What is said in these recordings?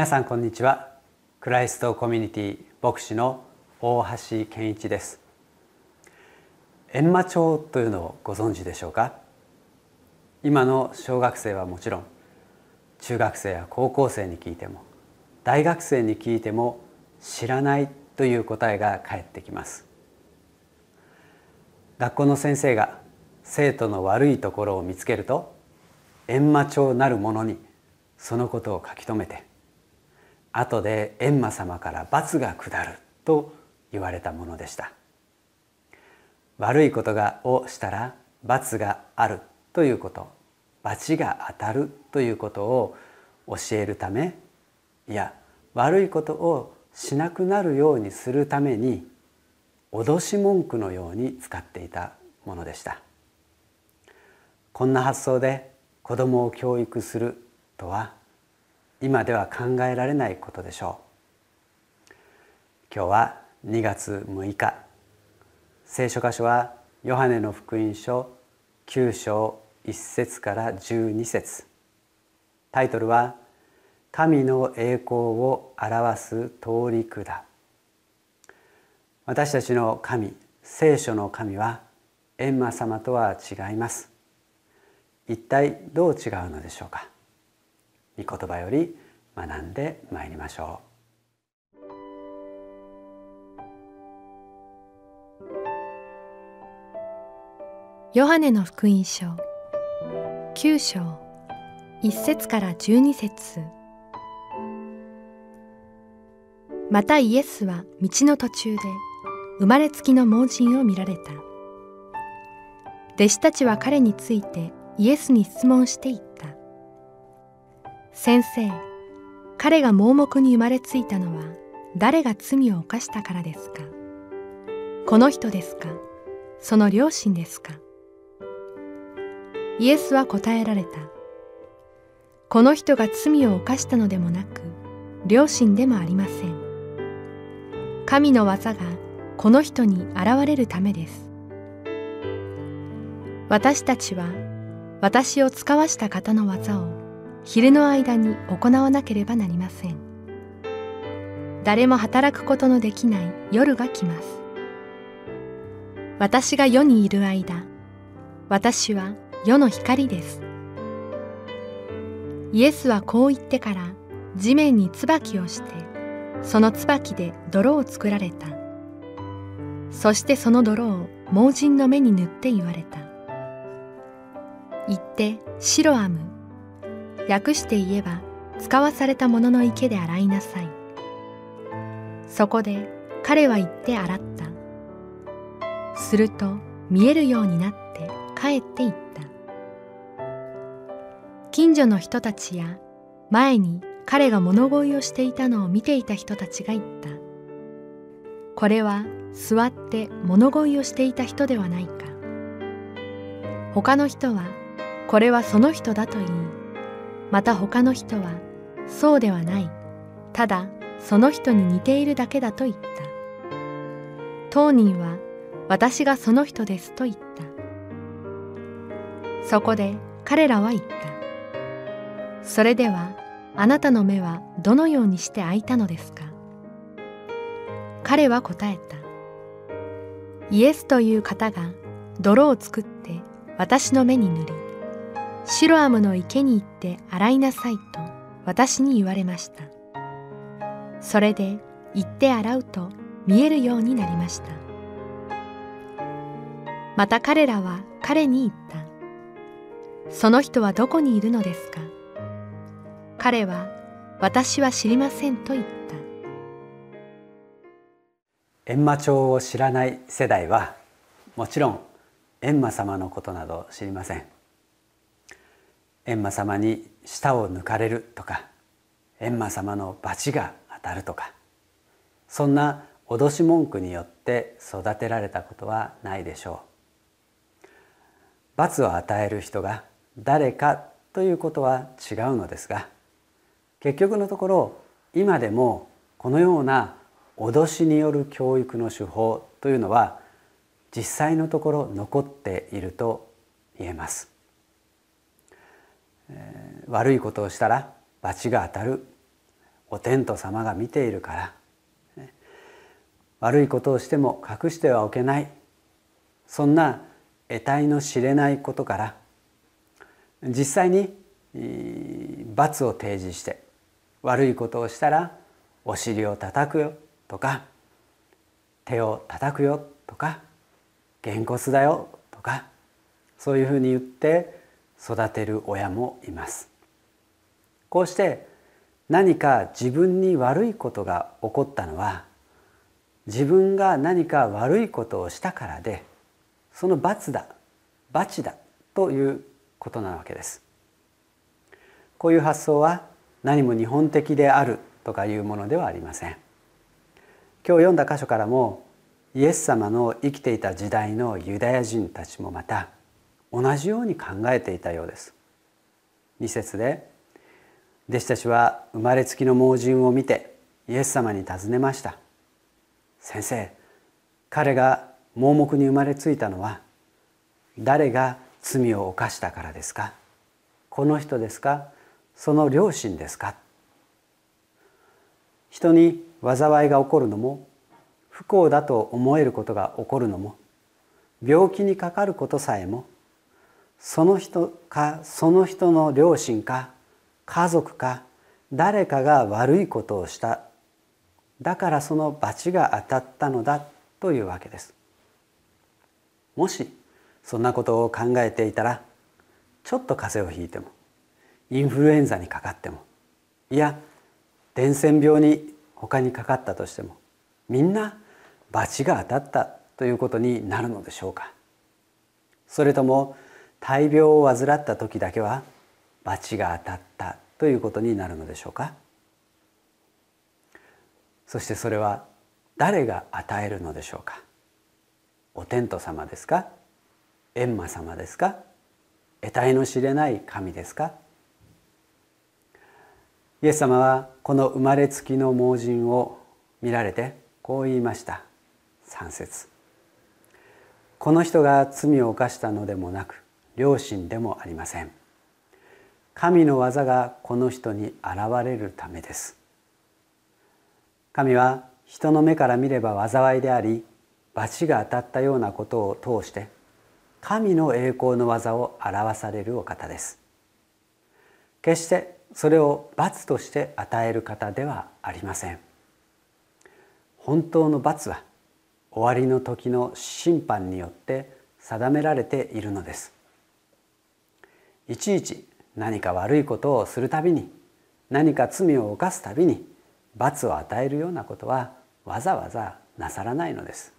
皆さんこんにちは。クライストコミュニティ牧師の大橋健一です。閻魔帳というのをご存知でしょうか？今の小学生はもちろん中学生や高校生に聞いても大学生に聞いても知らないという答えが返ってきます。学校の先生が生徒の悪いところを見つけると閻魔帳なるものにそのことを書き留めて後で閻魔様から罰が下ると言われたものでした。悪いことがをしたら罰があるということ罰が当たるということを教えるためいや悪いことをしなくなるようにするために脅し文句のように使っていたものでした。こんな発想で子供を教育するとは今では考えられないことでしょう。今日は2月6日。聖書箇所はヨハネの福音書9章1節から12節。タイトルは「神の栄光を表す通り管」私たちの神聖書の神は閻魔様とは違います。一体どう違うのでしょうか？御言葉より学んでまいりましょう。ヨハネの福音書9章1節から12節。またイエスは道の途中で生まれつきの盲人を見られた。弟子たちは彼についてイエスに質問していった。先生彼が盲目に生まれついたのは誰が罪を犯したからですか？この人ですか？その両親ですか？イエスは答えられた。この人が罪を犯したのでもなく両親でもありません。神の技がこの人に現れるためです。私たちは私を使わした方の技を昼の間に行わなければなりません。誰も働くことのできない夜が来ます。私が世にいる間私は世の光です。イエスはこう言ってから地面に椿をしてその椿で泥を作られた。そしてその泥を盲人の目に塗って言われた。言ってシロアム略して言えば使わされたものの池で洗いなさい。そこで彼は言って洗った。すると見えるようになって帰っていった。近所の人たちや前に彼が物乞いをしていたのを見ていた人たちが言った。これは座って物乞いをしていた人ではないか。他の人はこれはその人だと言いまた他の人はそうではない。ただその人に似ているだけだと言った。当人は私がその人ですと言った。そこで彼らは言った。それではあなたの目はどのようにして開いたのですか？彼は答えた。イエスという方が泥を作って私の目に塗りシロアムの池に行って洗いなさいと私に言われました。それで行って洗うと見えるようになりました。また彼らは彼に言った。その人はどこにいるのですか。彼は私は知りませんと言った。閻魔帳を知らない世代はもちろん閻魔様のことなど知りません。閻魔様に舌を抜かれるとか閻魔様の罰が当たるとかそんな脅し文句によって育てられたことはないでしょう罰を与える人が誰かということは違うのですが結局のところ今でもこのような脅しによる教育の手法というのは実際のところ残っていると言えます。悪いことをしたら罰が当たる。お天道様が見ているから。悪いことをしても隠してはおけない。そんな得体の知れないことから。実際に罰を提示して悪いことをしたらお尻を叩くよ。とか手を叩くよ。とかげんこつだよ。とかそういうふうに言って育てる親もいます。こうして何か自分に悪いことが起こったのは自分が何か悪いことをしたからでその罰だ罰だということなわけです。こういう発想は何も日本的であるとかいうものではありません。今日読んだ箇所からもイエス様の生きていた時代のユダヤ人たちもまた同じように考えていたようです。2節で弟子たちは生まれつきの盲人を見てイエス様に尋ねました。先生彼が盲目に生まれついたのは誰が罪を犯したからですか？この人ですか？その両親ですか？人に災いが起こるのも不幸だと思えることが起こるのも病気にかかることさえもその人かその人の両親か家族か誰かが悪いことをした。だからその罰が当たったのだというわけです。もしそんなことを考えていたらちょっと風邪をひいてもインフルエンザにかかってもいや伝染病に他にかかったとしてもみんな罰が当たったということになるのでしょうか。それとも大病を患った時だけは罰が当たったということになるのでしょうか。そしてそれは誰が与えるのでしょうか。お天道様ですか？閻魔様ですか？得体の知れない神ですか？イエス様はこの生まれつきの盲人を見られてこう言いました。3節。この人が罪を犯したのでもなく両親でもありません。神の技がこの人に現れるためです。神は人の目から見れば災いであり罰が当たったようなことを通して神の栄光の技を表されるお方です。決してそれを罰として与える方ではありません。本当の罰は終わりの時の審判によって定められているのです。いちいち何か悪いことをするたびに何か罪を犯すたびに罰を与えるようなことはわざわざなさらないのです。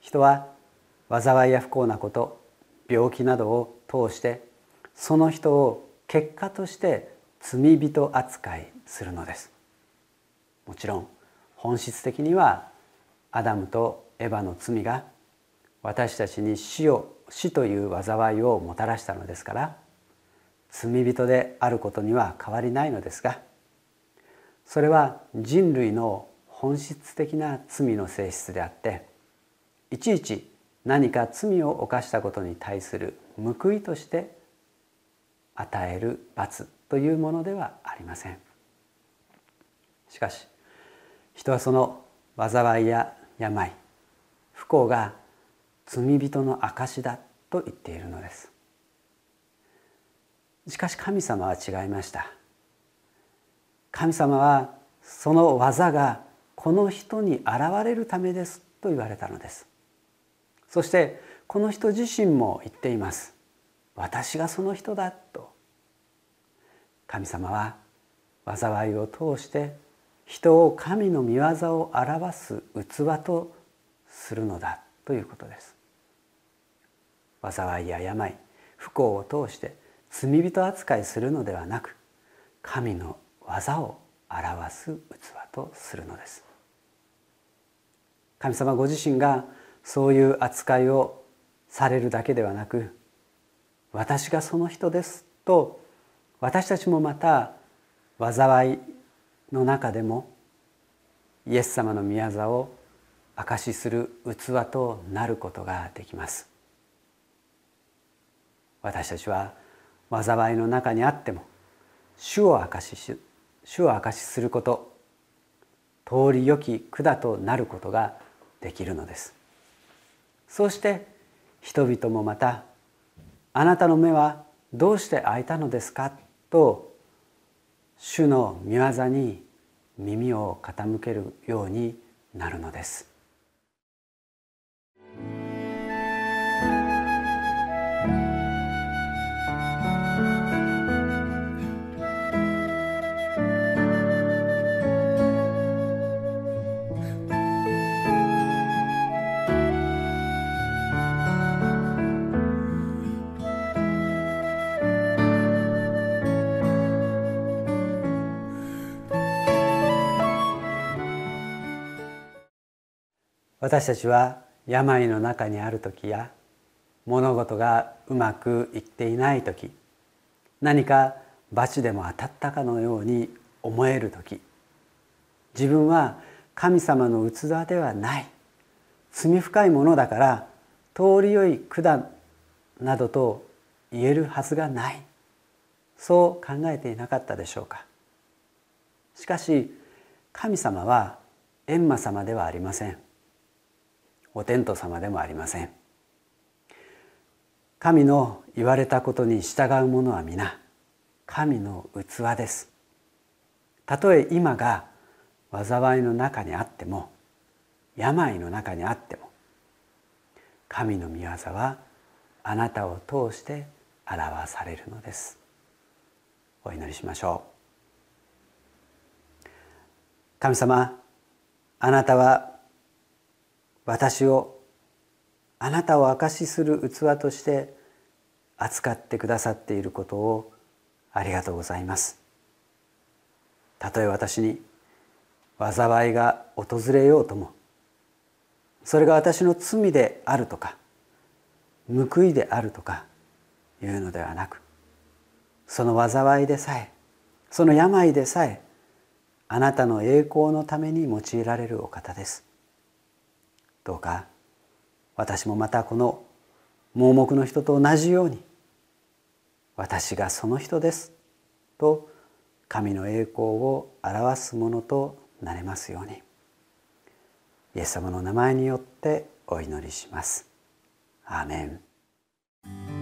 人は災いや不幸なこと病気などを通してその人を結果として罪人扱いするのです。もちろん本質的にはアダムとエバの罪が私たちに死を死という災いをもたらしたのですから罪人であることには変わりないのですがそれは人類の本質的な罪の性質であっていちいち何か罪を犯したことに対する報いとして与える罰というものではありません。しかし人はその災いや病不幸が罪人の証だと言っているのです。しかし神様は違いました。神様はその技がこの人に現れるためですと言われたのです。そしてこの人自身も言っています。私がその人だと。神様は災いを通して人を神の御業を表す器とするのだということです。災いや病不幸を通して罪人扱いするのではなく神の技を表す器とするのです。神様ご自身がそういう扱いをされるだけではなく私がその人ですと私たちもまた災いの中でもイエス様の宮座を証しする器となることができます。私たちは災いの中にあっても主を証し主を証しすること通り良き管となることができるのですそうして人々もまた「あなたの目はどうして開いたのですか?」と主の御業に耳を傾けるようになるのです私たちは病の中にある時や物事がうまくいっていない時何か罰でも当たったかのように思える時自分は神様の器ではない罪深いものだから通りよい管などと言えるはずがないそう考えていなかったでしょうか。しかし神様は閻魔様ではありません。お天道様でもありません。神の言われたことに従う者は皆神の器です。たとえ今が災いの中にあっても病の中にあっても神の御業はあなたを通して表されるのです。お祈りしましょう。神様あなたは私をあなたを証しする器として扱ってくださっていることをありがとうございます。たとえ私に災いが訪れようともそれが私の罪であるとか報いであるとかいうのではなくその災いでさえその病でさえあなたの栄光のために用いられるお方です。どうか私もまたこの盲目の人と同じように私がその人ですと神の栄光を表すものとなれますようにイエス様の名前によってお祈りします。アーメン